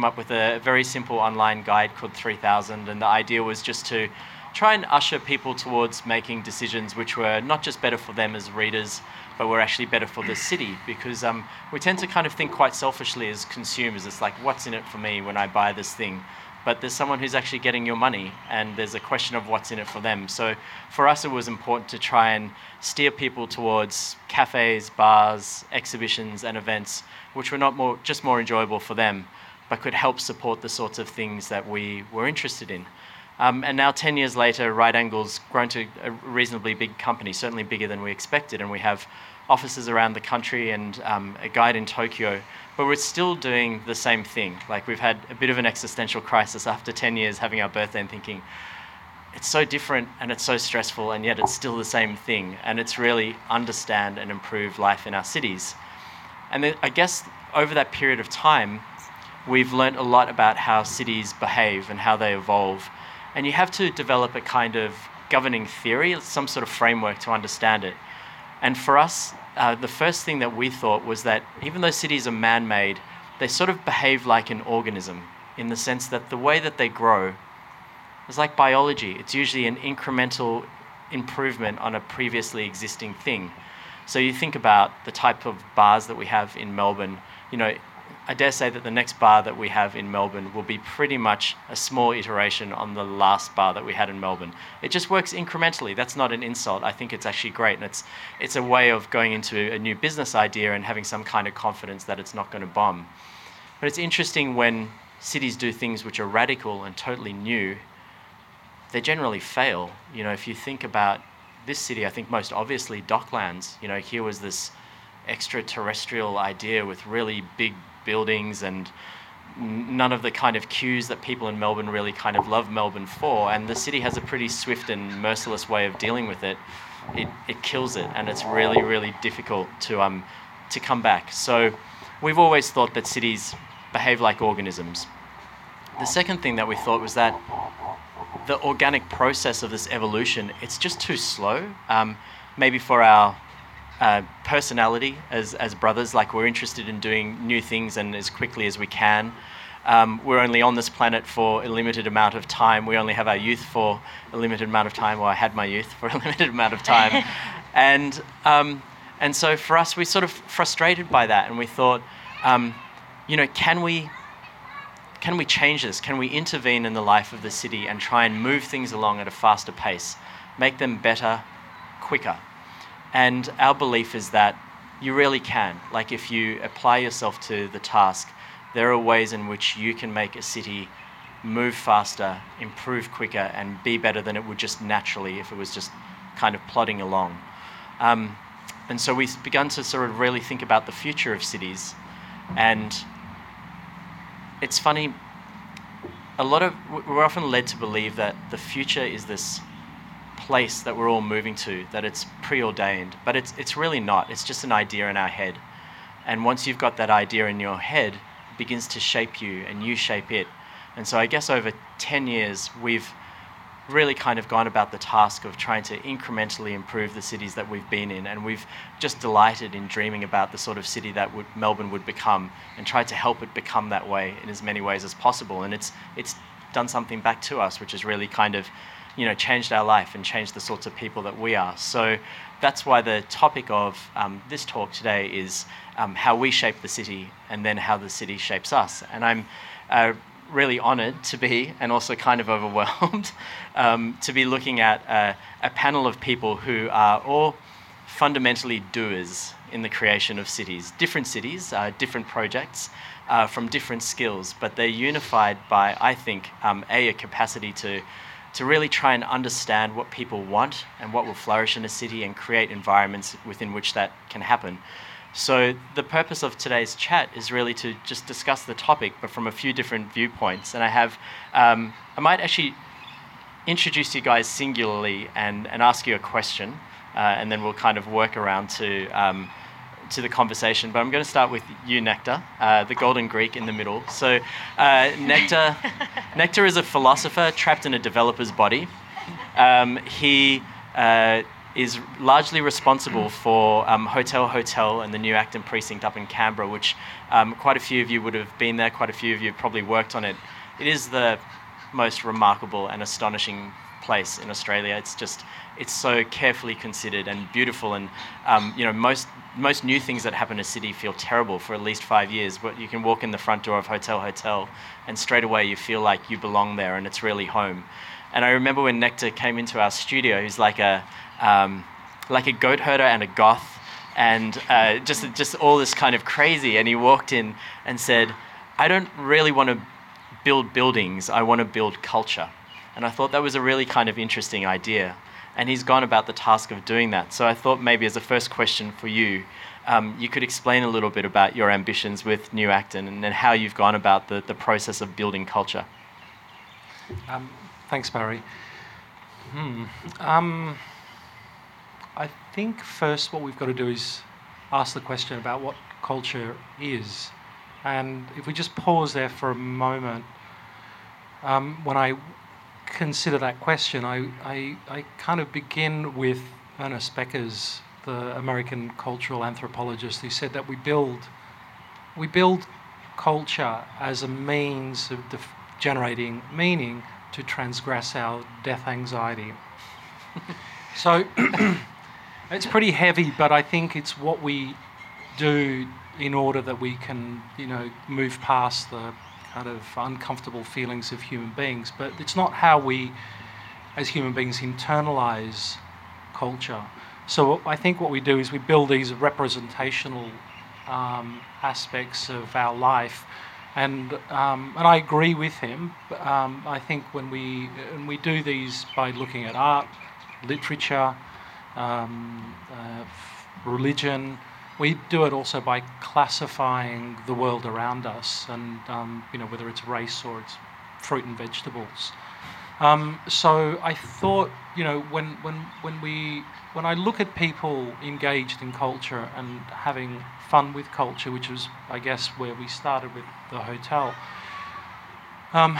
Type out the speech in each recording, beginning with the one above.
came up with a very simple online guide called 3000, and the idea was just to try and usher people towards making decisions which were not just better for them as readers, but were actually better for the city because um, we tend to kind of think quite selfishly as consumers. It's like, what's in it for me when I buy this thing? But there's someone who's actually getting your money, and there's a question of what's in it for them. So for us, it was important to try and steer people towards cafes, bars, exhibitions, and events which were not more, just more enjoyable for them, but could help support the sorts of things that we were interested in. Um, and now, 10 years later, Right Angle's grown to a reasonably big company, certainly bigger than we expected, and we have offices around the country and um, a guide in Tokyo. But we're still doing the same thing. Like, we've had a bit of an existential crisis after 10 years having our birthday and thinking, it's so different and it's so stressful, and yet it's still the same thing. And it's really understand and improve life in our cities. And I guess over that period of time, we've learnt a lot about how cities behave and how they evolve and you have to develop a kind of governing theory, some sort of framework to understand it. And for us, uh, the first thing that we thought was that even though cities are man made, they sort of behave like an organism in the sense that the way that they grow is like biology. It's usually an incremental improvement on a previously existing thing. So you think about the type of bars that we have in Melbourne, you know, I dare say that the next bar that we have in Melbourne will be pretty much a small iteration on the last bar that we had in Melbourne. It just works incrementally. That's not an insult. I think it's actually great. And it's, it's a way of going into a new business idea and having some kind of confidence that it's not going to bomb. But it's interesting when cities do things which are radical and totally new, they generally fail. You know, if you think about this city, I think most obviously Docklands, you know, here was this extraterrestrial idea with really big buildings and none of the kind of cues that people in Melbourne really kind of love Melbourne for. And the city has a pretty swift and merciless way of dealing with it. It, it kills it, and it's really, really difficult to, um, to come back. So we've always thought that cities behave like organisms. The second thing that we thought was that the organic process of this evolution, it's just too slow. Um, maybe for our uh, personality as, as brothers. Like we're interested in doing new things and as quickly as we can. Um, we're only on this planet for a limited amount of time. We only have our youth for a limited amount of time. Well, I had my youth for a limited amount of time, and um, and so for us, we're sort of frustrated by that, and we thought, um, you know, can we can we change this? Can we intervene in the life of the city and try and move things along at a faster pace, make them better, quicker? And our belief is that you really can. Like, if you apply yourself to the task, there are ways in which you can make a city move faster, improve quicker, and be better than it would just naturally if it was just kind of plodding along. Um, and so we've begun to sort of really think about the future of cities. And it's funny, a lot of, we're often led to believe that the future is this place that we're all moving to, that it's preordained. But it's, it's really not. It's just an idea in our head. And once you've got that idea in your head, it begins to shape you and you shape it. And so I guess over 10 years, we've really kind of gone about the task of trying to incrementally improve the cities that we've been in. And we've just delighted in dreaming about the sort of city that would, Melbourne would become and tried to help it become that way in as many ways as possible. And it's, it's done something back to us, which is really kind of you know, changed our life and changed the sorts of people that we are. So that's why the topic of um, this talk today is um, how we shape the city and then how the city shapes us. And I'm uh, really honoured to be, and also kind of overwhelmed, um, to be looking at uh, a panel of people who are all fundamentally doers in the creation of cities, different cities, uh, different projects. Uh, from different skills, but they're unified by, I think, um, a, a capacity to to really try and understand what people want and what will flourish in a city and create environments within which that can happen. So, the purpose of today's chat is really to just discuss the topic, but from a few different viewpoints. And I have, um, I might actually introduce you guys singularly and, and ask you a question, uh, and then we'll kind of work around to um, to the conversation, but I'm going to start with you, Nectar, uh, the Golden Greek in the middle. So, uh, Nectar, Nectar is a philosopher trapped in a developer's body. Um, he uh, is largely responsible for um, Hotel Hotel and the new Acton precinct up in Canberra, which um, quite a few of you would have been there, quite a few of you probably worked on it. It is the most remarkable and astonishing place in Australia. It's just it's so carefully considered and beautiful, and um, you know most most new things that happen in a city feel terrible for at least five years. But you can walk in the front door of Hotel Hotel, and straight away you feel like you belong there, and it's really home. And I remember when Nectar came into our studio, he's like a um, like a goat herder and a goth, and uh, just just all this kind of crazy. And he walked in and said, "I don't really want to build buildings. I want to build culture." And I thought that was a really kind of interesting idea. And he's gone about the task of doing that. So I thought maybe as a first question for you, um, you could explain a little bit about your ambitions with New Acton and, and how you've gone about the, the process of building culture. Um, thanks, Barry. Hmm. Um, I think first what we've got to do is ask the question about what culture is. And if we just pause there for a moment, um, when I consider that question, I, I, I kind of begin with Ernest Beckers, the American cultural anthropologist, who said that we build, we build culture as a means of def- generating meaning to transgress our death anxiety. so it's pretty heavy, but I think it's what we do in order that we can, you know, move past the kind of uncomfortable feelings of human beings. But it's not how we, as human beings, internalize culture. So I think what we do is we build these representational um, aspects of our life. And, um, and I agree with him. Um, I think when we, and we do these by looking at art, literature, um, uh, religion, we do it also by classifying the world around us, and um, you know whether it's race or it's fruit and vegetables. Um, so I thought, you know, when when when we when I look at people engaged in culture and having fun with culture, which was, I guess, where we started with the hotel. Um,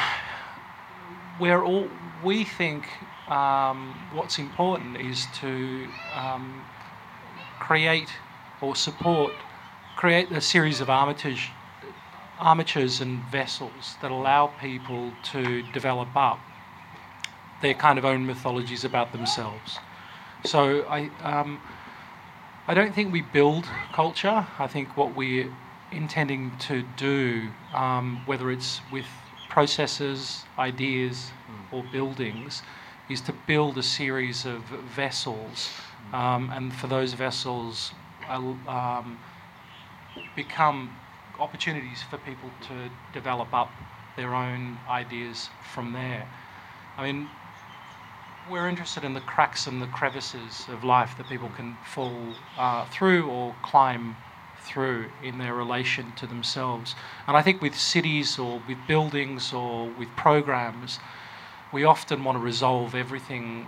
we're all we think um, what's important is to um, create or support, create a series of armatures, armatures and vessels that allow people to develop up their kind of own mythologies about themselves. So I, um, I don't think we build culture. I think what we're intending to do, um, whether it's with processes, ideas, mm. or buildings, is to build a series of vessels, um, and for those vessels, um, become opportunities for people to develop up their own ideas from there. I mean, we're interested in the cracks and the crevices of life that people can fall uh, through or climb through in their relation to themselves. And I think with cities or with buildings or with programs, we often want to resolve everything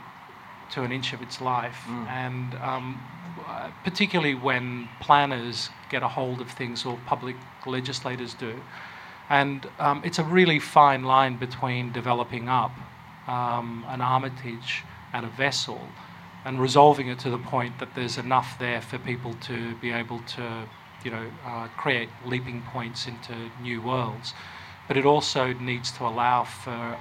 to an inch of its life. Mm. And um, particularly when planners get a hold of things or public legislators do. And um, it's a really fine line between developing up um, an armature and a vessel and resolving it to the point that there's enough there for people to be able to, you know, uh, create leaping points into new worlds. But it also needs to allow for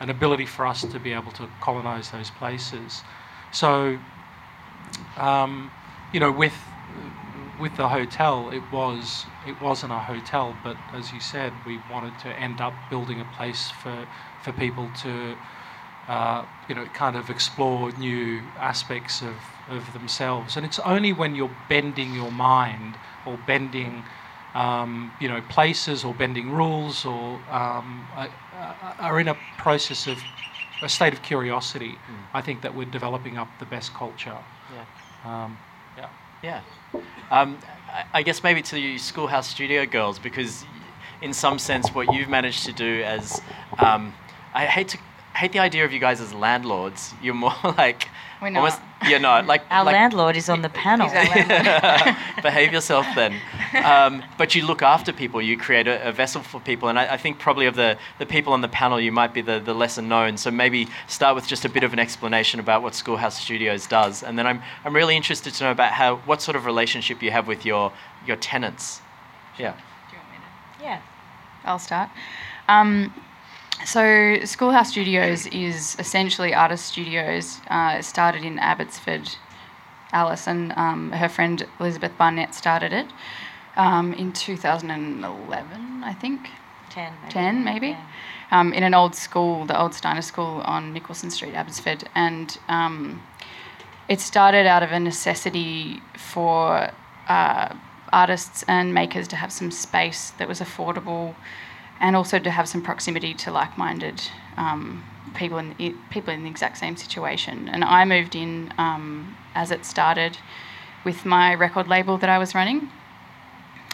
an ability for us to be able to colonize those places. So um, you know, with with the hotel, it was it wasn't a hotel, but as you said, we wanted to end up building a place for for people to, uh, you know, kind of explore new aspects of, of themselves. And it's only when you're bending your mind or bending, um, you know, places or bending rules or um, are in a process of a state of curiosity. Mm. I think that we're developing up the best culture. Yeah. Um, yeah. Yeah. Um, I guess maybe to you Schoolhouse Studio girls, because in some sense, what you've managed to do as um, I hate to hate the idea of you guys as landlords. You're more like We're not. almost you're not like Our like, landlord is on the panel. He's our landlord. behave yourself then. Um, but you look after people. You create a, a vessel for people, and I, I think probably of the, the people on the panel, you might be the, the lesser known. So maybe start with just a bit of an explanation about what Schoolhouse Studios does, and then I'm I'm really interested to know about how what sort of relationship you have with your your tenants. Yeah. Do you want me to? Yeah. I'll start. Um, so, Schoolhouse Studios is essentially artist studios. Uh, it started in Abbotsford. Alice and um, her friend Elizabeth Barnett started it um, in 2011, I think. 10 maybe. 10 maybe Yeah. um, in an old school the old steiner school on nicholson street abbotsford and um, it started out of a necessity for uh, artists and makers to have some space that was affordable and also to have some proximity to like-minded um, people in i- people in the exact same situation and i moved in um, as it started with my record label that i was running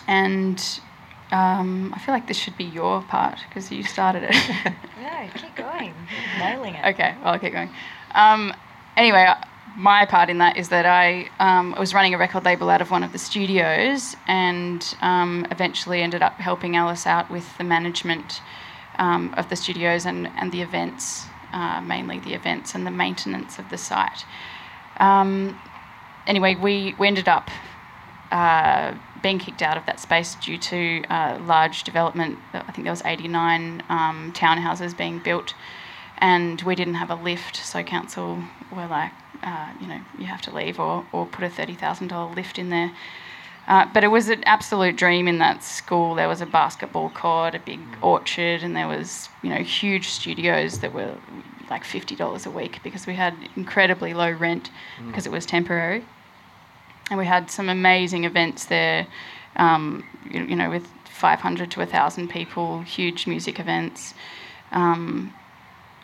and um, I feel like this should be your part because you started it. No, keep going. Nailing it. okay, well, I'll keep going. Um, anyway, my part in that is that I um, was running a record label out of one of the studios and um, eventually ended up helping Alice out with the management um, of the studios and, and the events, uh, mainly the events and the maintenance of the site. Um, anyway, we, we ended up uh, being kicked out of that space due to uh, large development. I think there was 89 um, townhouses being built, and we didn't have a lift. So council were like, uh, you know, you have to leave or, or put a $30,000 lift in there. Uh, but it was an absolute dream in that school. There was a basketball court, a big orchard, and there was, you know, huge studios that were like fifty dollars a week because we had incredibly low rent because it was temporary and we had some amazing events there. Um, you, you know, with 500 to 1,000 people, huge music events, um,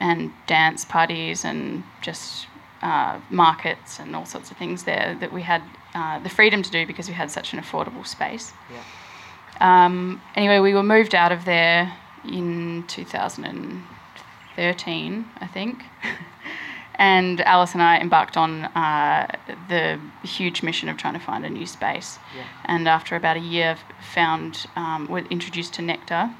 and dance parties, and just uh, markets and all sorts of things there that we had uh, the freedom to do because we had such an affordable space. Um, anyway, we were moved out of there in 2013, I think. and Alice and I embarked on uh, the huge mission of trying to find a new space. Yeah. And after about a year, found um, were introduced to Nectar,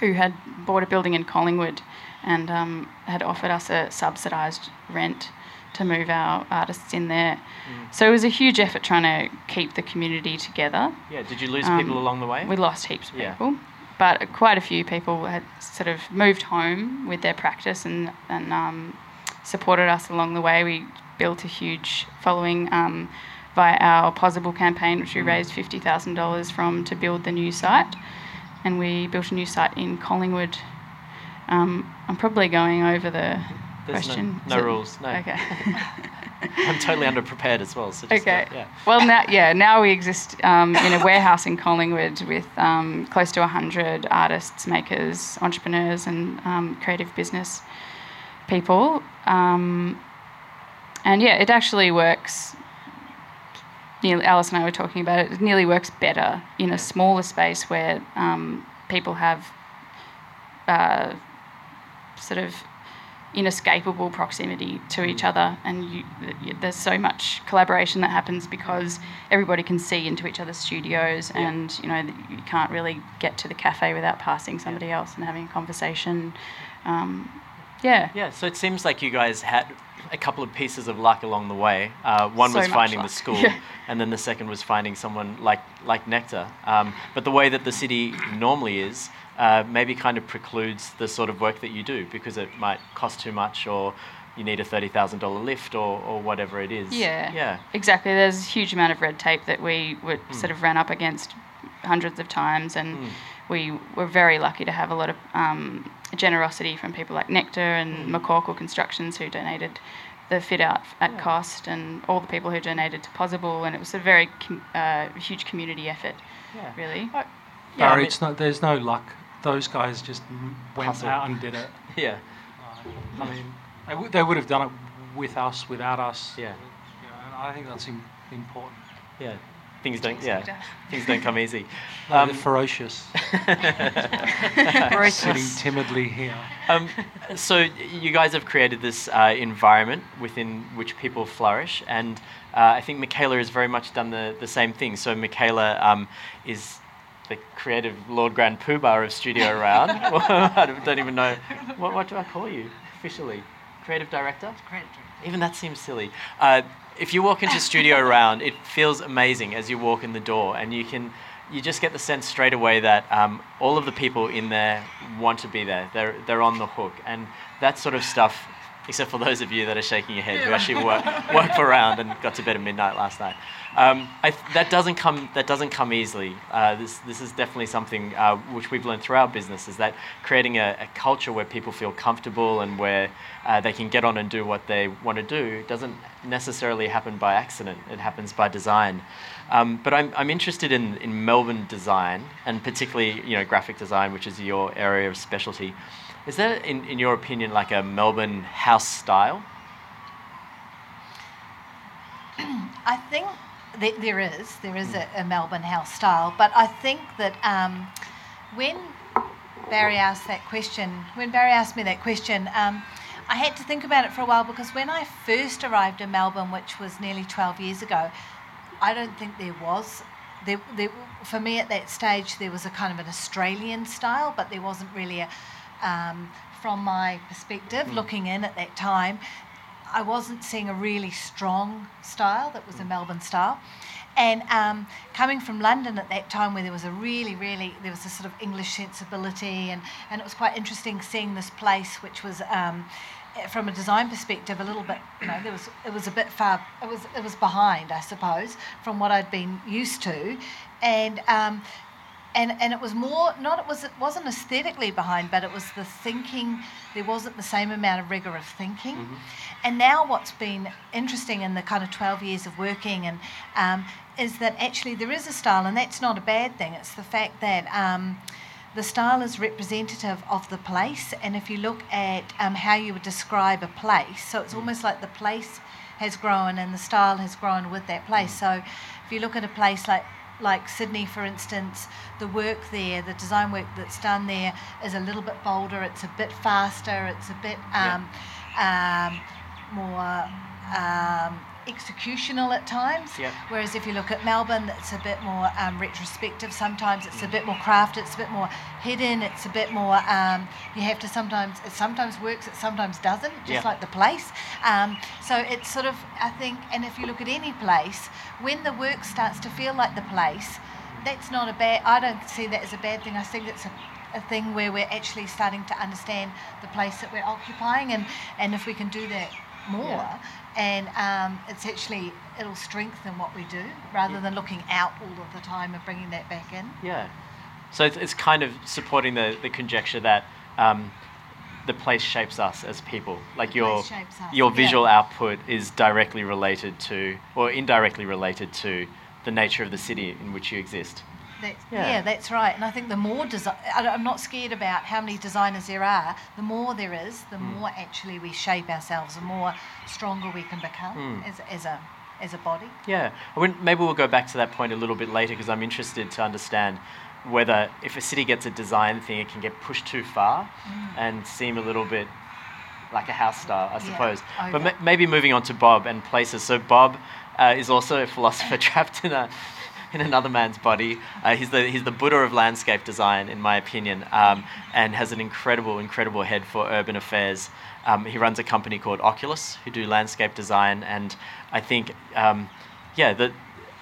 who had bought a building in Collingwood and um, had offered us a subsidised rent to move our artists in there. So it was a huge effort trying to keep the community together. Yeah. Did you lose Um, people along the way? We lost heaps of Yeah. people, but quite a few people had sort of moved home with their practice and and um, supported us along the way. We built a huge following um, via our Pozible campaign, which we raised fifty thousand dollars from to build the new site, and we built a new site in Collingwood. Um, I'm probably going over the There's no- question. no Is rules, no. Okay. I'm totally underprepared as well. So just, Okay. yeah. Well, now, yeah, now we exist um, in a warehouse in Collingwood with um, close to 100 artists, makers, entrepreneurs, and um, creative business people. Um, and yeah, it actually works. Nearly, Alice and I were talking about it. It nearly works better in a smaller space where um, people have uh, sort of inescapable proximity to each other, and you, there's so much collaboration that happens because everybody can see into each other's studios, Yeah. and you know you can't really get to the cafe without passing somebody else and having a conversation. Um, yeah, Yeah, so it seems like you guys had a couple of pieces of luck along the way. Uh, one So was finding luck. the school, Yeah. and then the second was finding someone like like Nectar. Um, but the way that the city normally is, uh, maybe kind of precludes the sort of work that you do because it might cost too much, or you need a thirty thousand dollar lift, or or whatever it is. Yeah. Yeah. Exactly. There's a huge amount of red tape that we would sort of ran up against hundreds of times, and Mm. we were very lucky to have a lot of um, generosity from people like Nectar and. McCorkle Constructions who donated the fit out at Yeah. cost, and all the people who donated to Pozible, and it was a very com- uh, huge community effort, Yeah. really. Yeah, I Barry, mean- it's not, there's no luck. Those guys just went Hustle. out and did it. yeah. I mean, they, w- they would have done it with us, without us. Yeah. You know, and I think that's im- important. Yeah. Things don't. Yeah, things don't come easy. No, Um, they're ferocious, sitting timidly here. um, so you guys have created this uh, environment within which people flourish, and uh, I think Michaela has very much done the, the same thing. So Michaela um, is the creative Lord Grand Poobah of Studio Around. I don't- don't even know what, what do I call you officially? Creative director. Even that seems silly. Uh, if you walk into Studio Round, it feels amazing as you walk in the door, and you can, you just get the sense straight away that um, all of the people in there want to be there. They're they're on the hook, and that sort of stuff. Except for those of you that are shaking your head, who actually work work for Round and got to bed at midnight last night. Um, th- that doesn't come that doesn't come easily. Uh, this this is definitely something uh, which we've learned through our business is that creating a, a culture where people feel comfortable and where uh, they can get on and do what they want to do doesn't necessarily happen by accident. It happens by design. Um, but I'm, I'm interested in, in Melbourne design and particularly you know graphic design, which is your area of specialty. Is there, in, in your opinion, like a Melbourne house style? I think that there is there is a, a Melbourne house style, but I think that um, when Barry asked that question, when Barry asked me that question, um, I had to think about it for a while because when I first arrived in Melbourne, which was nearly 12 years ago, I don't think there was. There, there, for me at that stage, there was a kind of an Australian style, but there wasn't really a, um, from my perspective, looking in at that time, I wasn't seeing a really strong style that was a Melbourne style. And um, coming from London at that time, where there was a really, really, there was a sort of English sensibility, and, and it was quite interesting seeing this place, which was, um, eh, from a design perspective, a little bit, you know, there was, it was a bit far, it was, it was behind, I suppose, from what I'd been used to, and um, and and it was more not it was it wasn't aesthetically behind but it was the thinking there wasn't the same amount of rigor of thinking. And now what's been interesting in the kind of 12 years of working and um, is that actually there is a style and that's not a bad thing. It's the fact that um, the style is representative of the place. And if you look at um, how you would describe a place so it's almost like the place has grown and the style has grown with that place. So if you look at a place like like Sydney, for instance, the work there, the design work that's done there is a little bit bolder, it's a bit faster, it's a bit um, um, more um, executional at times. Yep. Whereas if you look at Melbourne, it's a bit more um, retrospective. Sometimes it's a bit more crafted, it's a bit more hidden, it's a bit more. Um, you have to sometimes it sometimes works, it sometimes doesn't, just Yeah. like the place. Um, so it's sort of I think, and if you look at any place, when the work starts to feel like the place, that's not a bad. I don't see that as a bad thing. I think it's a a thing where we're actually starting to understand the place that we're occupying, and, and if we can do that more, Yeah. And um, it's actually it'll strengthen what we do rather than looking out all of the time and bringing that back in. Yeah. So it's, it's kind of supporting the, the conjecture that um, the place shapes us as people. Like your us, your yeah. visual output is directly related to, or indirectly related to, the nature of the city in which you exist. That's, Yeah. yeah. that's right. And I think the more design, I'm not scared about how many designers there are. The more there is, the Hmm. more actually we shape ourselves, the more stronger we can become Hmm. as, as a as a body. Yeah. Maybe we'll go back to that point a little bit later because I'm interested to understand whether if a city gets a design thing, it can get pushed too far and seem a little bit like a house style, I Mm. Yeah, suppose. But ma- maybe moving on to Bob and places. So Bob uh, is also a philosopher trapped in a in another man's body. Uh, he's the he's the Buddha of landscape design, in my opinion, um, and has an incredible incredible head for urban affairs. Um, he runs a company called Oculus, who do landscape design, and I think, um, yeah, the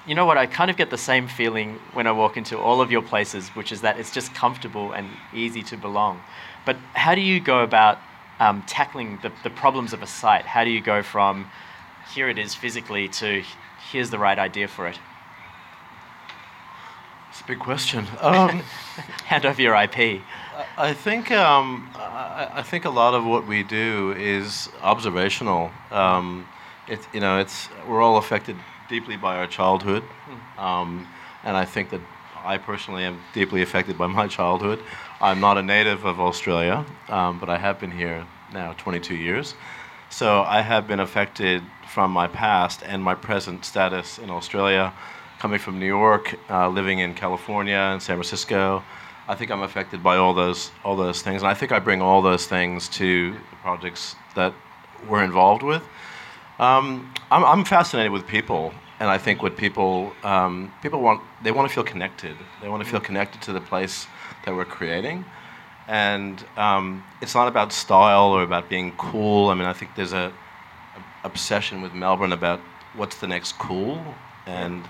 you know what? I kind of get the same feeling when I walk into all of your places, which is that it's just comfortable and easy to belong. But how do you go about um, tackling the, the problems of a site? How do you go from here it is physically to here's the right idea for it? It's a big question. Um, Hand over your IP. I think um, I, I think a lot of what we do is observational. Um, it, you know, it's we're all affected deeply by our childhood, um, and I think that I personally am deeply affected by my childhood. I'm not a native of Australia, um, but I have been here now 22 years, so I have been affected from my past and my present status in Australia. Coming from New York, uh, living in California and San Francisco. I think I'm affected by all those all those things, and I think I bring all those things to the projects that we're involved with. Um, I'm, I'm fascinated with people, and I think what people um, people want they want to feel connected. They want to feel connected to the place that we're creating, and um, it's not about style or about being cool. I mean, I think there's a, a obsession with Melbourne about what's the next cool, and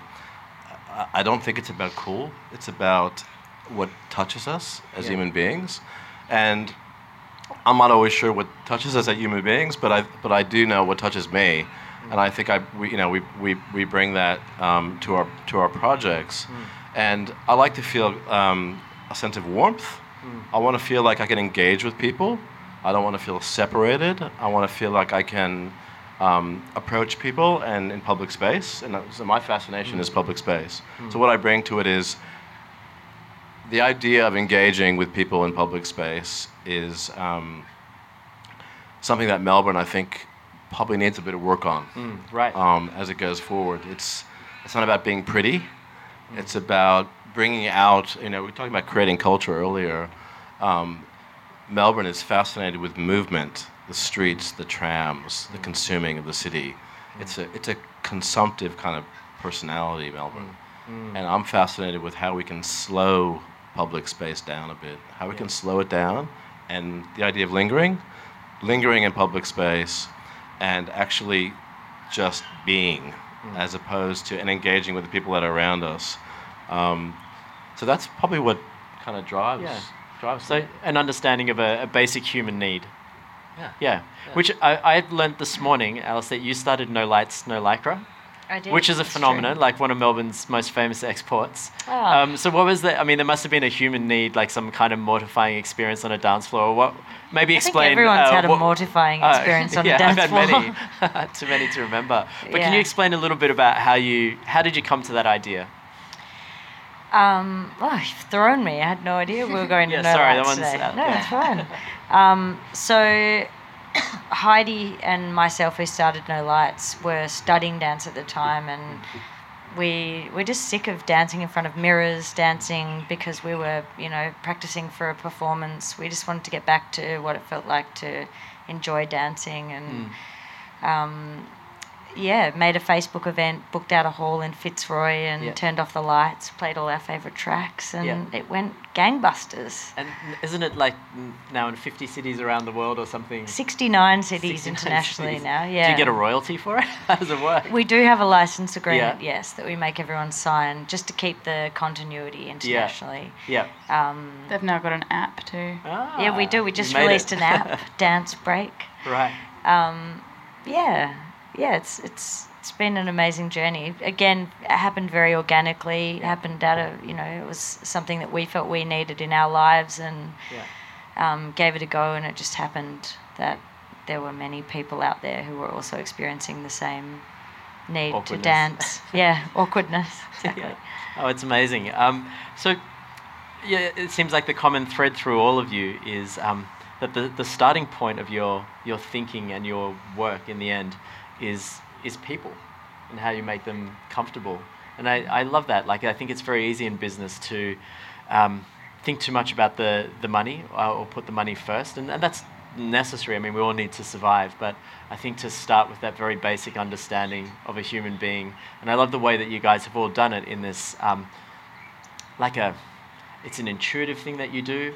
I, don't think it's about cool. It's about what touches us as Yeah. human beings, and I'm not always sure what touches us as human beings, but I but I do know what touches me, and I think I we, you know we, we, we bring that um, to our to our projects, and I like to feel um, a sense of warmth. I want to feel like I can engage with people. I don't want to feel separated. I want to feel like I can um, approach people and in public space. And so my fascination is public space. So what I bring to it is the idea of engaging with people in public space is um, something that Melbourne, I think, probably needs a bit of work on Mm, right. um, as it goes forward. It's it's not about being pretty. It's about bringing out. You know, we were talking about creating culture earlier. Um, Melbourne is fascinated with movement, the streets, the trams, the consuming of the city. Mm. It's a it's a consumptive kind of personality, Melbourne, mm. Mm. and I'm fascinated with how we can slow public space down a bit, how we can slow it down, and the idea of lingering, lingering in public space, and actually just being, as opposed to and engaging with the people that are around us. Um, so that's probably what kind of drives Yeah. drives. So an understanding of a, a basic human need. Yeah. Yeah. Which I, I learned this morning, Alice, that you started No Lights, No Lycra, I did. which is a true. phenomenon, like one of Melbourne's most famous exports. Ah. Um, so what was that? I mean, there must have been a human need, like some kind of mortifying experience on a dance floor. Or what? Maybe I think explain. everyone's uh, had a mortifying uh, experience on yeah, a dance I've floor. had many. Too many to remember. But can you explain a little bit about how you, how did you come to that idea? Um, oh, you've thrown me. I had no idea we were going Yeah, to know sorry, that one's today. out No, there. it's fine. Um, so Heidi and myself, who started No Lights, were studying dance at the time, and we we're just sick of dancing in front of mirrors, dancing because we were, you know, practicing for a performance. We just wanted to get back to what it felt like to enjoy dancing and. Um, yeah, made a Facebook event, booked out a hall in Fitzroy, and Yeah. turned off the lights, played all our favourite tracks, and Yeah. it went gangbusters. And isn't it like now in 50 cities around the world or something? 69 cities 69 internationally cities. now, yeah. Do you get a royalty for it? How does it work? we do have a license agreement, Yeah. yes, that we make everyone sign just to keep the continuity internationally. Yeah. Um, They've now got an app too. yeah, we do. We Ah, just released it. an app, Dance Break. right. um, yeah, yeah, it's it's it's been an amazing journey. Again, it happened very organically. It happened out of you know it was something that we felt we needed in our lives and Yeah. um, gave it a go, and it just happened that there were many people out there who were also experiencing the same need to dance. yeah, awkwardness. Exactly. Yeah. Oh, it's amazing. Um, so, yeah, it seems like the common thread through all of you is um, that the, the starting point of your, your thinking and your work in the end is, is people and how you make them comfortable. And I, I love that. Like, I think it's very easy in business to um, think too much about the, the money uh, or put the money first. And, and that's necessary. I mean, we all need to survive. But I think to start with that very basic understanding of a human being. And I love the way that you guys have all done it in this, um, like a, it's an intuitive thing that you do.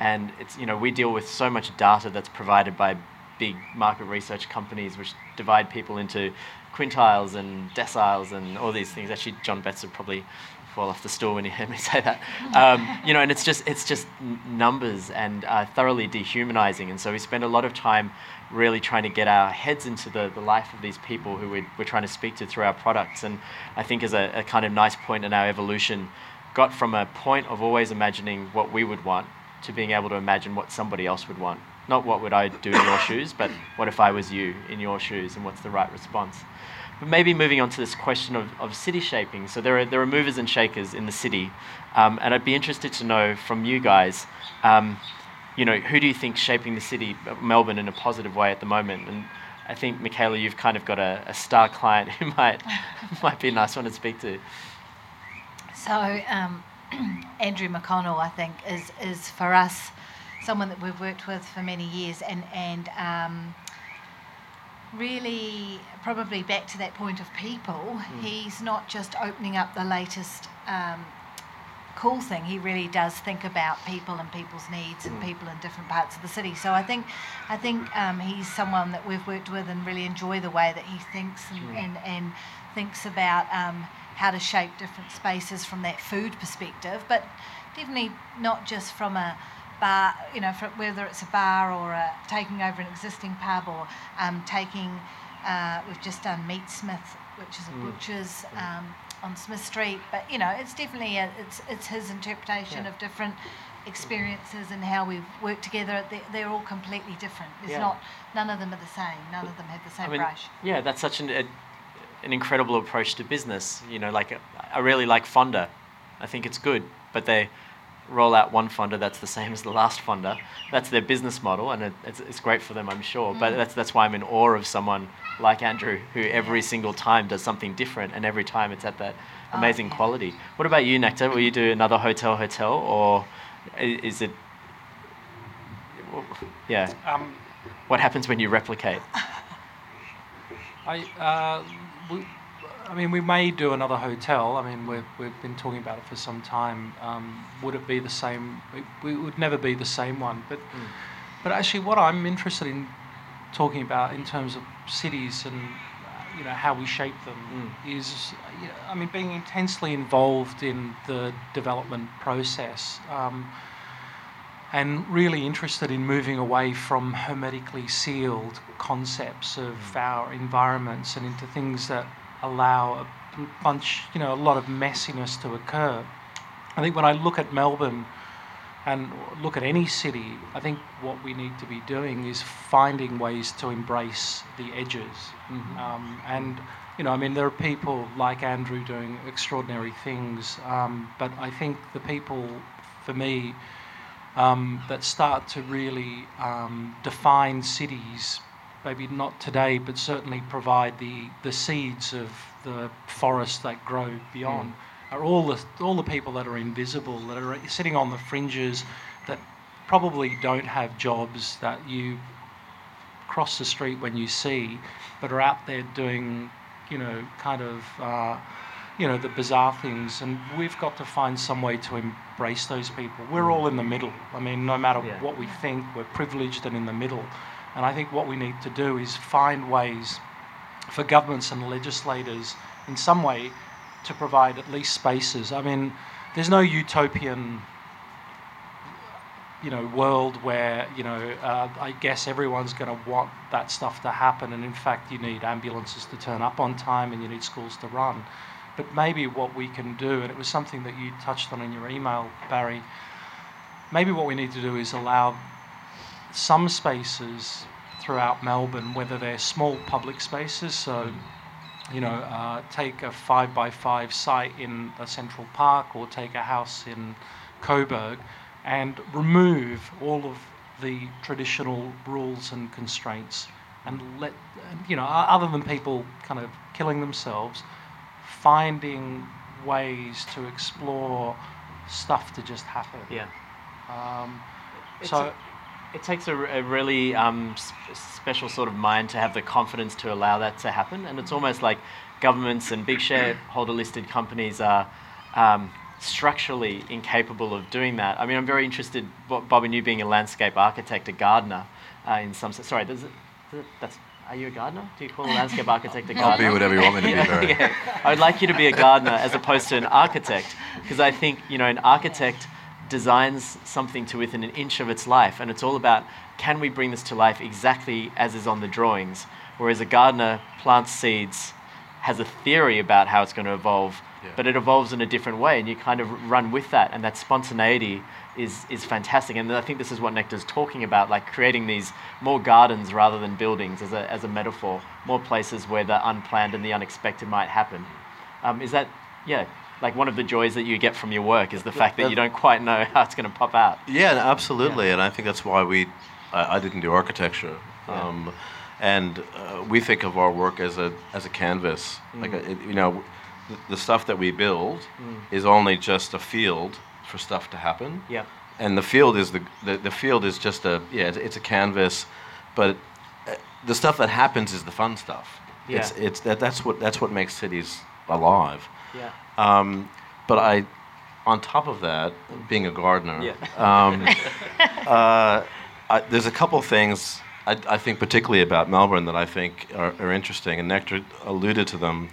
And it's, you know, we deal with so much data that's provided by big market research companies which divide people into quintiles and deciles and all these things. Actually, John Betts would probably fall off the stool when he heard me say that. Um, you know, and it's just it's just numbers and uh, thoroughly dehumanizing. And so we spend a lot of time really trying to get our heads into the, the life of these people who we're, we're trying to speak to through our products. And I think as a, a kind of nice point in our evolution, got from a point of always imagining what we would want to being able to imagine what somebody else would want. Not what would I do in your shoes, but what if I was you in your shoes and what's the right response. But maybe moving on to this question of, of city shaping. So there are, there are movers and shakers in the city. Um, and I'd be interested to know from you guys, um, you know, who do you think shaping the city, of Melbourne, in a positive way at the moment? And I think, Michaela, you've kind of got a, a star client who might, might be a nice one to speak to. So um, Andrew McConnell, I think, is is for us someone that we've worked with for many years, and and um, really probably back to that point of people. He's not just opening up the latest. Um, cool thing he really does think about people and people's needs and people in different parts of the city so i think i think um, he's someone that we've worked with and really enjoy the way that he thinks and, and, and thinks about um, how to shape different spaces from that food perspective but definitely not just from a bar you know from whether it's a bar or a, taking over an existing pub or um, taking uh, we've just done Meat meatsmith which is a butcher's um, on Smith Street, but you know, it's definitely a, it's it's his interpretation Yeah. of different experiences and how we've worked together. They're, they're all completely different. There's Yeah. not none of them are the same. None of them have the same I mean, brush. yeah, that's such an, a, an incredible approach to business. You know, like I really like Fonda. I think it's good, but they roll out one Fonda that's the same as the last Fonda. That's their business model, and it, it's, it's great for them, I'm sure. But that's that's why I'm in awe of someone like Andrew, who every single time does something different, and every time it's at that Oh, amazing yeah. quality. What about you, Nectar? Will you do another hotel hotel, or is it? Yeah. Um, What happens when you replicate? I, uh, we, I mean, we may do another hotel. I mean, we've, we've been talking about it for some time. Um, would it be the same? It, we would never be the same one. But, but actually, what I'm interested in talking about in terms of cities and uh, you know how we shape them is, you know, I mean, being intensely involved in the development process. Um, and really interested in moving away from hermetically sealed concepts of our environments and into things that allow a bunch, you know, a lot of messiness to occur. I think when I look at Melbourne and look at any city, I think what we need to be doing is finding ways to embrace the edges. Um, and, you know, I mean, there are people like Andrew doing extraordinary things, um, but I think the people, for me, um, that start to really um, define cities, maybe not today, but certainly provide the, the seeds of the forests that grow beyond, are all the, all the people that are invisible, that are sitting on the fringes, that probably don't have jobs that you cross the street when you see, but are out there doing, you know, kind of, uh, you know, the bizarre things. And we've got to find some way to embrace those people. We're all in the middle. I mean, no matter Yeah. what we think, we're privileged and in the middle. And I think what we need to do is find ways for governments and legislators in some way to provide at least spaces. I mean, there's no utopian you know world where you know uh, I guess everyone's going to want that stuff to happen, and in fact you need ambulances to turn up on time and you need schools to run. But maybe what we can do, and it was something that you touched on in your email, Barry. Maybe what we need to do is allow some spaces throughout Melbourne, whether they're small public spaces, so you know, uh, take a five by five site in a central park or take a house in Coburg and remove all of the traditional rules and constraints and let, you know, other than people kind of killing themselves, finding ways to explore stuff to just happen. Yeah. Um, so, a- it takes a, a really um, special sort of mind to have the confidence to allow that to happen. And it's almost like governments and big shareholder listed companies are um, structurally incapable of doing that. I mean, I'm very interested, Bo- Bob, in you being a landscape architect, a gardener uh, in some sense. Sorry, does it, does it- that's, are you a gardener? Do you call a landscape architect a gardener? I'll be whatever you want me to be, okay. I would like you to be a gardener as opposed to an architect, because I think you know an architect designs something to within an inch of its life, and it's all about can we bring this to life exactly as is on the drawings, whereas a gardener plants seeds, has a theory about how it's going to evolve, Yeah. but it evolves in a different way, and you kind of run with that, and that spontaneity is is fantastic. And I think this is what Nectar's talking about, like creating these more gardens rather than buildings as a as a metaphor, more places where the unplanned and the unexpected might happen. Um, is that yeah? Like one of the joys that you get from your work is the fact that you don't quite know how it's going to pop out. Yeah, absolutely, and I think that's why we. I, I didn't do architecture, Yeah. um, and uh, we think of our work as a as a canvas. Like a, it, you know, the, the stuff that we build Mm. is only just a field for stuff to happen. Yeah. And the field is the, the, the field is just a yeah it's, it's a canvas, but uh, the stuff that happens is the fun stuff. Yeah. It's it's that that's what that's what makes cities alive. Yeah. Um, but I, on top of that, being a gardener, Yeah. um, uh, I, there's a couple things I, I think particularly about Melbourne that I think are, are interesting, and Nectar alluded to them.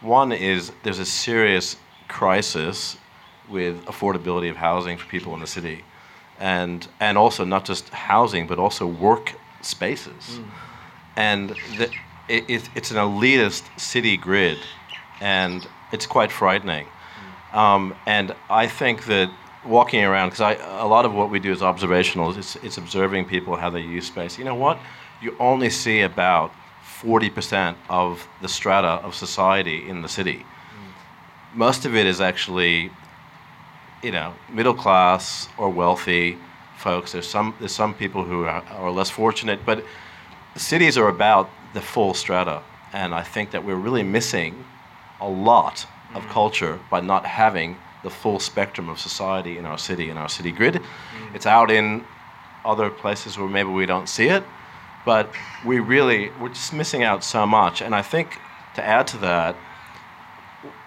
One is there's a serious crisis with affordability of housing for people in the city, and and also not just housing but also work spaces, and the, it, it, it's an elitist city grid, and it's quite frightening. Um, and I think that walking around, because a lot of what we do is observational, it's, it's observing people, how they use space. You know what? You only see about 40% of the strata of society in the city. Most of it is actually, you know, middle class or wealthy folks. There's some, there's some people who are, are less fortunate, but cities are about the full strata. And I think that we're really missing a lot of mm. culture by not having the full spectrum of society in our city, in our city grid. Mm. It's out in other places where maybe we don't see it, but we really, we're just missing out so much. And I think to add to that,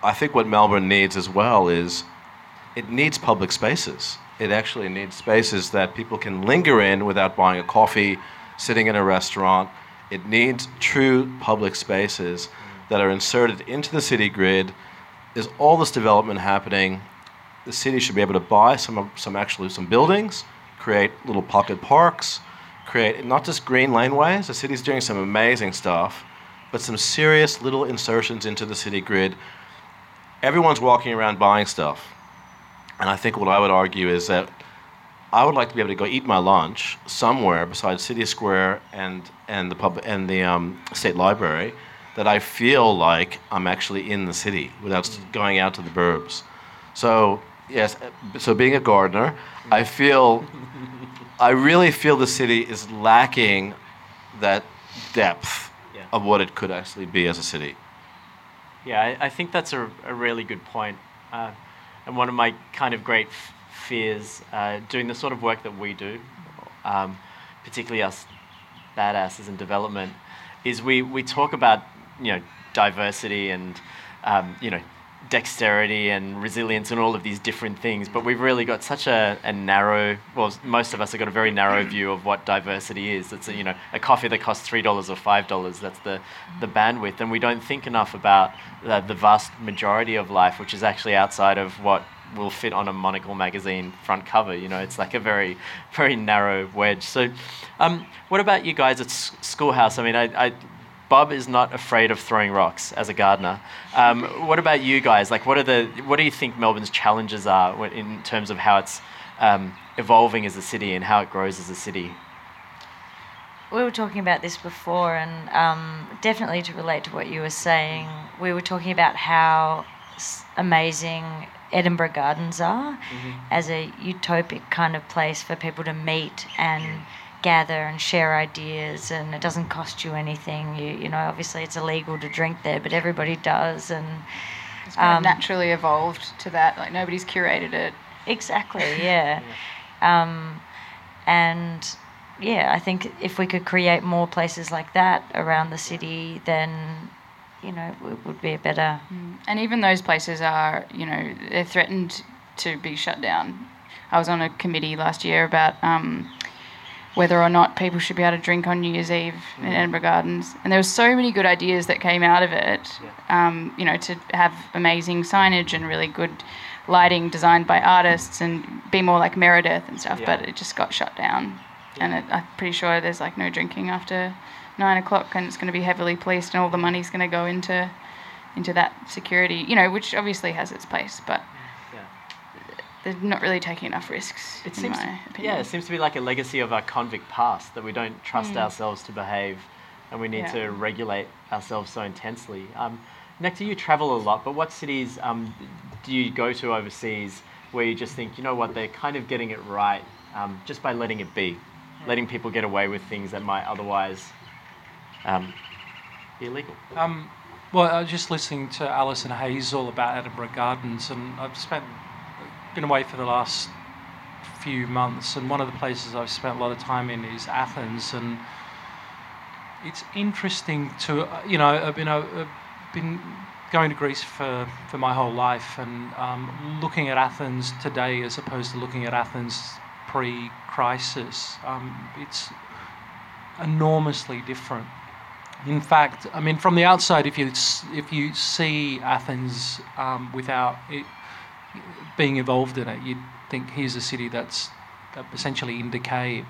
I think what Melbourne needs as well is it needs public spaces. It actually needs spaces that people can linger in without buying a coffee, sitting in a restaurant. It needs true public spaces that are inserted into the city grid. There's all this development happening. The city should be able to buy some, some actually some buildings, create little pocket parks, create not just green laneways. The city's doing some amazing stuff, but some serious little insertions into the city grid. Everyone's walking around buying stuff. And I think what I would argue is that I would like to be able to go eat my lunch somewhere besides City Square and, and the, pub, and the um, State Library that I feel like I'm actually in the city without going out to the burbs. So, yes, so being a gardener, I feel, I really feel the city is lacking that depth Yeah. of what it could actually be as a city. Yeah, I, I think that's a, a really good point. Uh, and one of my kind of great f- fears uh, doing the sort of work that we do, um, particularly us badasses in development, is we, we talk about, you know, diversity and, um, you know, dexterity and resilience and all of these different things, but we've really got such a, a narrow, well, most of us have got a very narrow view of what diversity is. It's a, you know, a coffee that costs $3 or $5, that's the, the bandwidth. And we don't think enough about the, the vast majority of life, which is actually outside of what will fit on a Monocle magazine front cover. You know, it's like a very, very narrow wedge. So, um, what about you guys at S- Schoolhouse? I mean, I, I Bob is not afraid of throwing rocks as a gardener. Um, what about you guys? Like, what are the what do you think Melbourne's challenges are in terms of how it's um, evolving as a city and how it grows as a city? we were talking about this before, and um, definitely to relate to what you were saying, we were talking about how amazing Edinburgh Gardens are as a utopic kind of place for people to meet and gather and share ideas, and it doesn't cost you anything. You, you know, obviously it's illegal to drink there, but everybody does, and It's kind Um, of naturally evolved to that. Like nobody's curated it. Exactly, yeah. Um, and yeah, I think if we could create more places like that around the city, then you know it would be a better. And even those places are, you know, they're threatened to be shut down. I was on a committee last year about um, whether or not people should be able to drink on New Year's Eve in Edinburgh Gardens, and there were so many good ideas that came out of it. Um, you know, to have amazing signage and really good lighting designed by artists and be more like Meredith and stuff, Yeah. but it just got shut down. And it, I'm pretty sure there's like no drinking after nine o'clock, and it's going to be heavily policed, and all the money's going to go into into that security. You know, which obviously has its place, but Yeah. They're not really taking enough risks. It in seems, my opinion. yeah, it seems to be like a legacy of our convict past that we don't trust ourselves to behave, and we need Mm. Yeah. to regulate ourselves so intensely. Um, Nectar, you travel a lot, but what cities um, do you go to overseas where you just think, you know what, they're kind of getting it right um, just by letting it be, letting people get away with things that might otherwise um, be illegal? Um, Well, I was just listening to Alison Hazel about Edinburgh Gardens, and I've spent been away for the last few months, and one of the places I've spent a lot of time in is Athens, and it's interesting to you know I've been I've been going to Greece for, for my whole life, and um, looking at Athens today as opposed to looking at Athens pre-crisis, um, it's enormously different. In fact, I mean, from the outside, if you if you see Athens um, without it being involved in it, you'd think here's a city that's essentially in decay.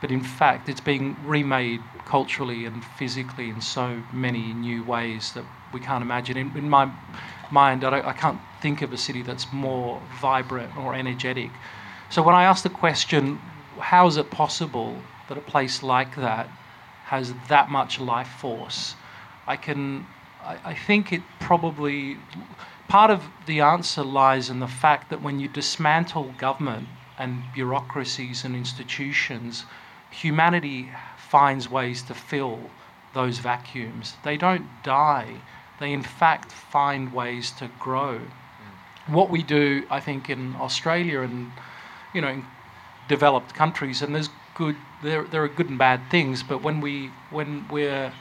But in fact, it's being remade culturally and physically in so many new ways that we can't imagine. In, in my mind, I, I can't think of a city that's more vibrant or energetic. So when I ask the question, how is it possible that a place like that has that much life force? I can, I, I think it probably, part of the answer lies in the fact that when you dismantle government and bureaucracies and institutions, humanity finds ways to fill those vacuums. They don't die they in fact find ways to grow. What we do, I think, in Australia and you know, in developed countries, and there's good, there there are good and bad things, but when we when we're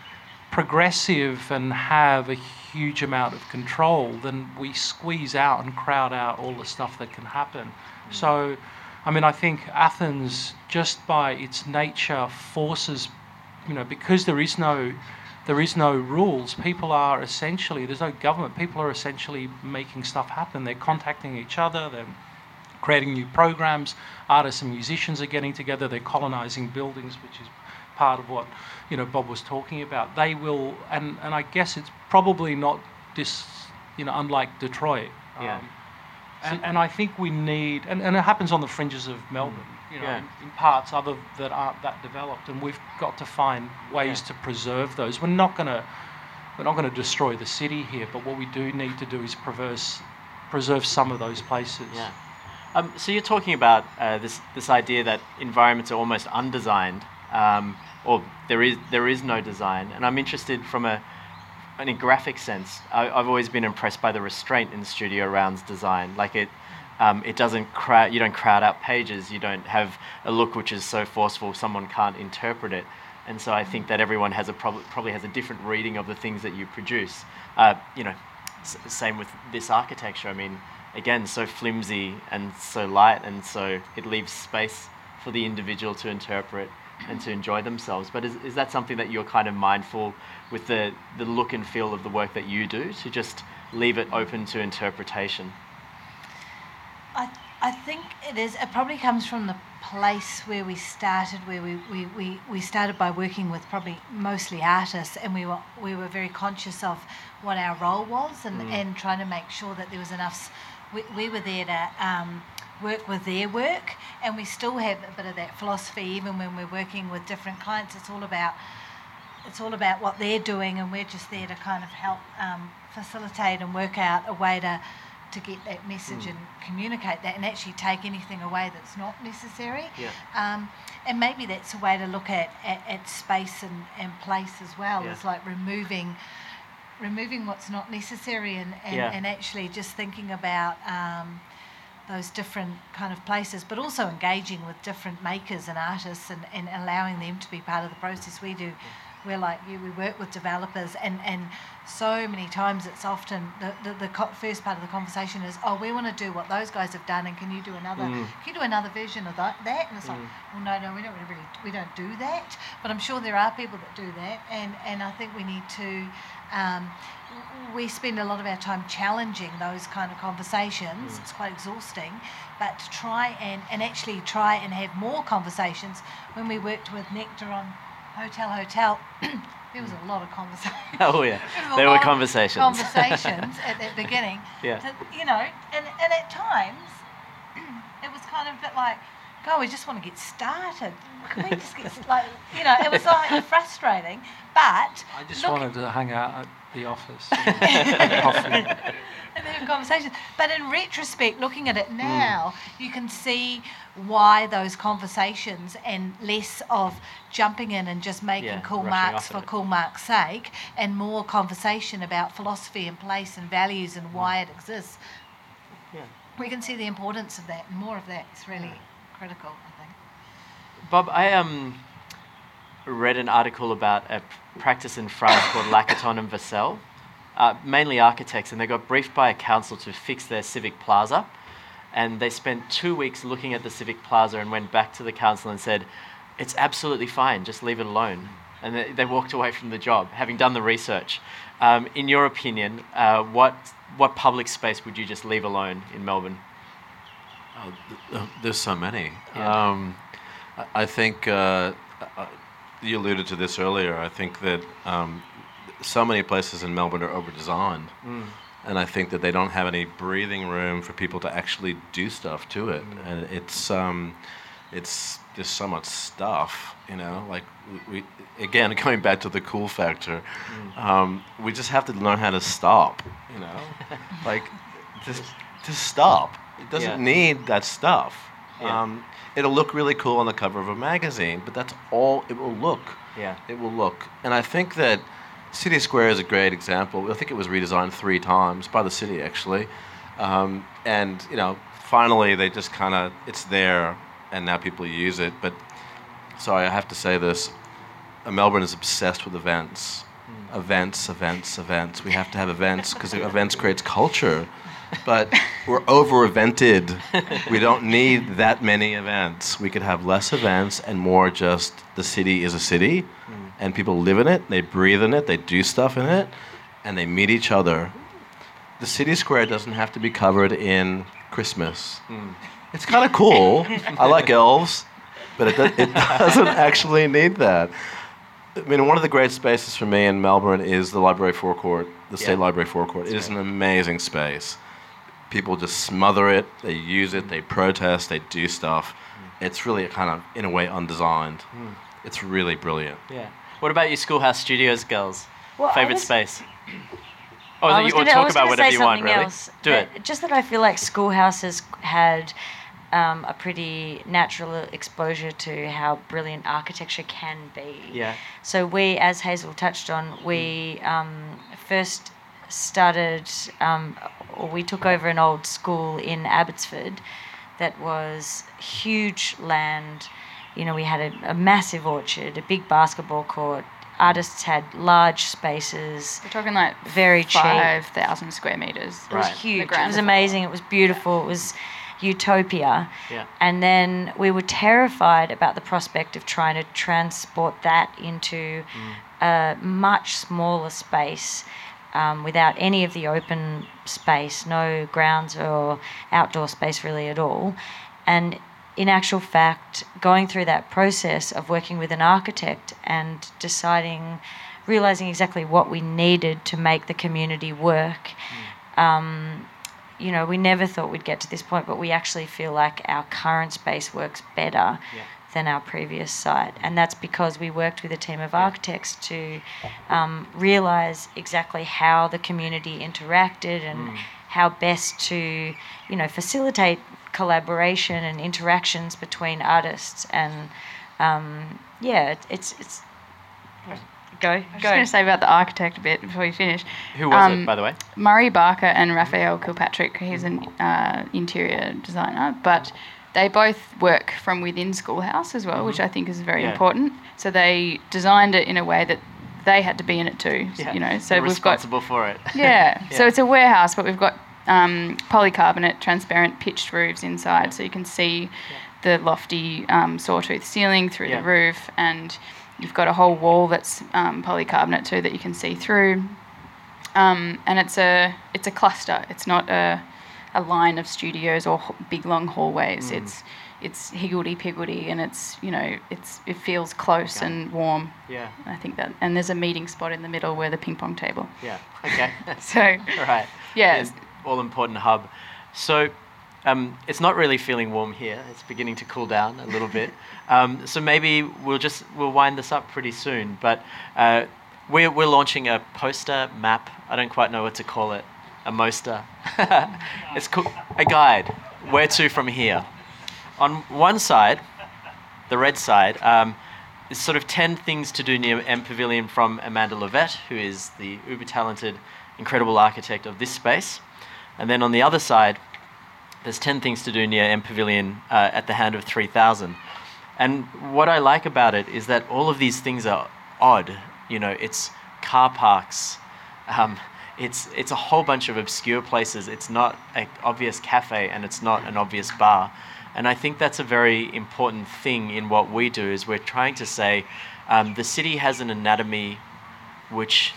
progressive and have a huge amount of control, then we squeeze out and crowd out all the stuff that can happen. Mm. So, I mean, I think Athens, just by its nature, forces, you know, because there is no there is no rules. People are essentially, there's no government. People are essentially making stuff happen. They're contacting each other. They're creating new programs. Artists and musicians are getting together. They're colonizing buildings, which is part of what you know Bob was talking about. They will, and and I guess it's probably not this, you know, unlike Detroit. Yeah. Um, and, and I think we need, and, and it happens on the fringes of Melbourne. Mm you know, yeah. in, in, parts other that aren't that developed, and we've got to find ways yeah. to preserve those. We're not going to we're not going to destroy the city here, but what we do need to do is preserve preserve some of those places. Yeah. Um, so you're talking about uh, this this idea that environments are almost undesigned, um, or there is there is no design, and I'm interested from a in a graphic sense. I, I've always been impressed by the restraint in Studio Round's design. Like it, um, it doesn't crowd, you don't crowd out pages. You don't have a look which is so forceful someone can't interpret it. And so I think that everyone has a prob- probably has a different reading of the things that you produce. Uh, you know, s- same with this architecture. I mean, again, so flimsy and so light, and so it leaves space for the individual to interpret and to enjoy themselves. But is, is that something that you're kind of mindful with the, the look and feel of the work that you do to just leave it open to interpretation? I, I think it is. It probably comes from the place where we started, where we, we, we, we started by working with probably mostly artists, and we were we were very conscious of what our role was, and, mm. and trying to make sure that there was enough. We, we were there to um, work with their work, and we still have a bit of that philosophy, even when we're working with different clients. It's all about it's all about what they're doing, and we're just there to kind of help um, facilitate and work out a way to to get that message mm. and communicate that and actually take anything away that's not necessary. Yeah. Um, and maybe that's a way to look at, at, at space and, and place as well. Yeah. It's like removing removing what's not necessary and, and, yeah. and actually just thinking about um, those different kind of places, but also engaging with different makers and artists and, and allowing them to be part of the process we do. We're like you, we work with developers, and, and so many times it's often the, the, the first part of the conversation is, oh, we want to do what those guys have done, and can you do another? Mm. Can you do another version of that? that? And it's mm. like, well, no, no, we don't really, we don't do that. But I'm sure there are people that do that, and and I think we need to. Um, we spend a lot of our time challenging those kind of conversations. Mm. It's quite exhausting, but to try and, and actually try and have more conversations. When we worked with Nectar on Hotel Hotel, there was a lot of conversation. Oh yeah, there were conversations. Conversations at the beginning. Yeah. To, you know, and, and at times it was kind of a bit like, God, we just want to get started. Can we just get like, you know, it was like frustrating. But I just wanted to hang out the office. and coffee. and then conversations. But in retrospect, looking at it hmm. now, you can see why those conversations and less of jumping in and just making Yeah, cool marks for it. cool marks' sake, and more conversation about philosophy and place and values and hmm. why it exists. Yeah. We can see the importance of that. and More of that is really hmm. critical, I think. Bob, I um, read an article about a practice in France called Lacaton and Vassal, uh, mainly architects, and they got briefed by a council to fix their civic plaza. And they spent two weeks looking at the civic plaza and went back to the council and said, It's absolutely fine, just leave it alone. And they, they walked away from the job, having done the research. Um, in your opinion, uh, what, what public space would you just leave alone in Melbourne? Oh, th- uh, there's so many. Yeah. Um, I- think uh, uh, you alluded to this earlier. I think that um, so many places in Melbourne are over-designed, Mm. and I think that they don't have any breathing room for people to actually do stuff to it. And it's um, it's there's so much stuff, you know. Like we, we again going back to the cool factor, um, we just have to learn how to stop, you know. like just just stop. It doesn't Yeah. need that stuff. Yeah. Um, it'll look really cool on the cover of a magazine, but that's all it will look. Yeah. It will look. And I think that City Square is a great example. I think it was redesigned three times by the city, actually. Um, and, you know, finally they just kind of, it's there and now people use it. But, sorry, I have to say this. Uh, Melbourne is obsessed with events. Events, events, events. We have to have events because events creates culture. But we're over evented. We don't need that many events. We could have less events and more just the city is a city mm. and people live in it, they breathe in it, they do stuff in it, and they meet each other. The city square doesn't have to be covered in Christmas. Mm. It's kind of cool. I like elves, but it, do- it doesn't actually need that. I mean, one of the great spaces for me in Melbourne is the library forecourt, the State Library forecourt. It is an amazing space. People just smother it, they use it, they protest, they do stuff. It's really kind of, in a way, undesigned. It's really brilliant. Yeah. What about your schoolhouse studios, girls? Well, Favorite was- space? Or, I you- was or gonna- talk about whatever you want, something really. else, Do it. Just that I feel like schoolhouses had um, a pretty natural exposure to how brilliant architecture can be. Yeah. So we, as Hazel touched on, we um, first started, um, or we took over an old school in Abbotsford that was huge land. You know, we had a, a massive orchard, a big basketball court. Artists had large spaces. We're talking like Very cheap. five thousand square meters. It was Right. huge. It was amazing. It was beautiful. It was utopia. Yeah. And then we were terrified about the prospect of trying to transport that into mm. a much smaller space um, without any of the open space, no grounds or outdoor space really at all. And in actual fact, going through that process of working with an architect and deciding, realizing exactly what we needed to make the community work. Um, you know, we never thought we'd get to this point, but we actually feel like our current space works better Yeah. Than our previous site. And that's because we worked with a team of architects to um, realize exactly how the community interacted and Mm. how best to, you know, facilitate collaboration and interactions between artists. And um, yeah, it, it's, it's, go, I was just going to say about the architect a bit before you finish. Who was Um, it, by the way? Murray Barker and Raphael Kilpatrick. He's an uh, interior designer, but they both work from within Schoolhouse as well, which I think is very Mm-hmm. Yeah. important. So they designed it in a way that they had to be in it too. You know, so You're we've got responsible for it. yeah. So it's a warehouse, but we've got um, polycarbonate, transparent pitched roofs inside, so you can see the lofty um, sawtooth ceiling through Yeah. the roof, and you've got a whole wall that's um, polycarbonate too that you can see through. Um, and it's a it's a cluster. It's not a a line of studios or big long hallways. Mm. It's it's higgledy piggledy, and it's you know it's it feels close Okay. and warm. Yeah. I think that, and there's a meeting spot in the middle where the ping pong table. Yeah. Okay. So All right. Yeah. All important hub. So um, it's not really feeling warm here. It's beginning to cool down a little bit. Um, so maybe we'll just we'll wind this up pretty soon. But uh, we're, we're launching a poster map. I don't quite know what to call it. A moster. it's co- a guide. Where to from here? On one side, the red side, um, is sort of 10 things to do near M Pavilion from Amanda Levete, who is the uber talented, incredible architect of this space. And then on the other side, there's 10 things to do near M Pavilion uh, at the hand of 3000. And what I like about it is that all of these things are odd. You know, it's car parks, um, it's, it's a whole bunch of obscure places. It's not an obvious cafe and it's not an obvious bar. And I think that's a very important thing in what we do is we're trying to say um, the city has an anatomy which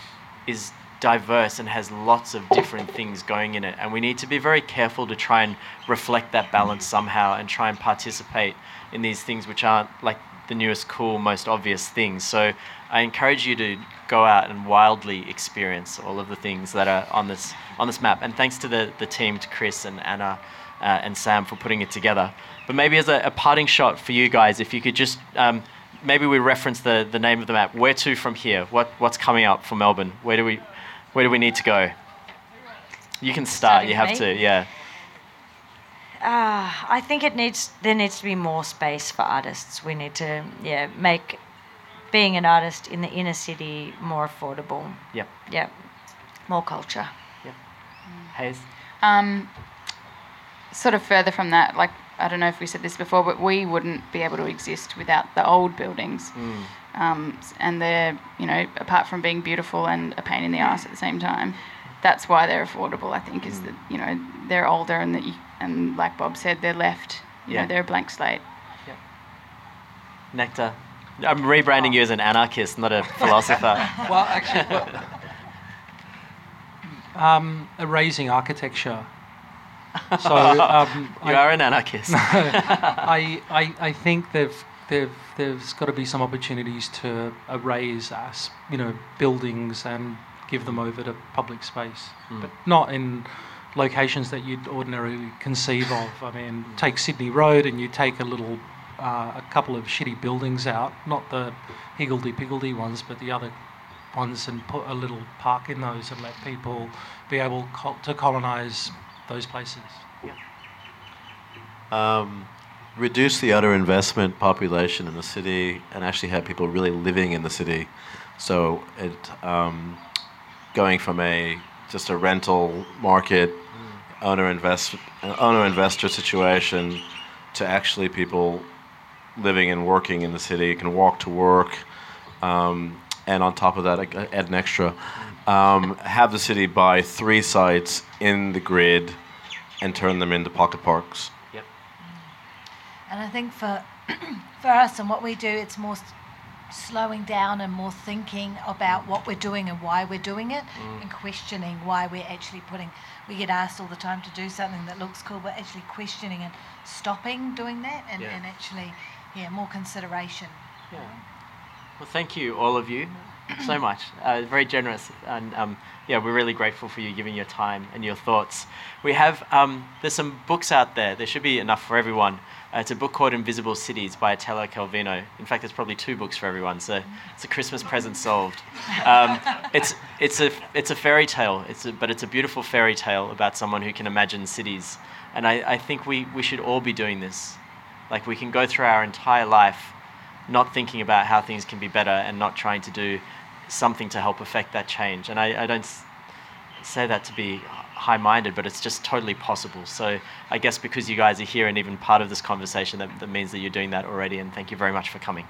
is diverse and has lots of different things going in it. And we need to be very careful to try and reflect that balance somehow and try and participate in these things which aren't like the newest, cool, most obvious things. So I encourage you to go out and wildly experience all of the things that are on this on this map. And thanks to the, the team, to Chris and Anna uh, and Sam for putting it together. But maybe as a, a parting shot for you guys, if you could just um, maybe we reference the, the name of the map. Where to from here? What what's coming up for Melbourne? Where do we where do we need to go? You can start. You have me? to. Yeah. Uh, I think it needs there needs to be more space for artists. We need to yeah make being an artist in the inner city more affordable. Yep. Yeah, more culture. Yep. Hayes. Um, sort of further from that, like I don't know if we said this before, but we wouldn't be able to exist without the old buildings. Um, and they're, you know, apart from being beautiful and a pain in the ass at the same time, that's why they're affordable. I think is that you know they're older and that you, and like Bob said, they're left. You Yeah. know, they're a blank slate. Yeah. Nectar. I'm rebranding you as an anarchist, not a philosopher. Well, actually, well, um, erasing architecture. So um, You I, are an anarchist. I, I, I think they've, they've, there's got to be some opportunities to erase us, you know, buildings and give them over to public space, but not in locations that you'd ordinarily conceive of. I mean, take Sydney Road and you take a little, uh, a couple of shitty buildings out, not the higgledy-piggledy ones, but the other ones, and put a little park in those and let people be able col- to colonise those places. um, reduce the under investment population in the city and actually have people really living in the city. So it um, going from a just a rental market owner invest owner investor situation to actually people living and working in the city you can walk to work um, and on top of that like, add an extra um, have the city buy three sites in the grid and turn them into pocket parks yep. And I think for for us and what we do, it's more s- slowing down and more thinking about what we're doing and why we're doing it, and questioning why we're actually putting. We get asked all the time to do something that looks cool, but actually questioning and stopping doing that, and, Yeah. and actually, yeah, more consideration. Yeah. Well, thank you, all of you, so much. Uh, very generous, and um, yeah, we're really grateful for you giving your time and your thoughts. We have um, there's some books out there. There should be enough for everyone. Uh, it's a book called Invisible Cities by Italo Calvino. In fact, there's probably two books for everyone, so it's a Christmas present solved. Um, it's it's a it's a fairy tale. It's a, but it's a beautiful fairy tale about someone who can imagine cities, and I, I think we we should all be doing this. Like we can go through our entire life not thinking about how things can be better and not trying to do something to help affect that change. And I, I don't say that to be high minded, but it's just totally possible. So I guess because you guys are here and even part of this conversation, that, that means that you're doing that already. And thank you very much for coming.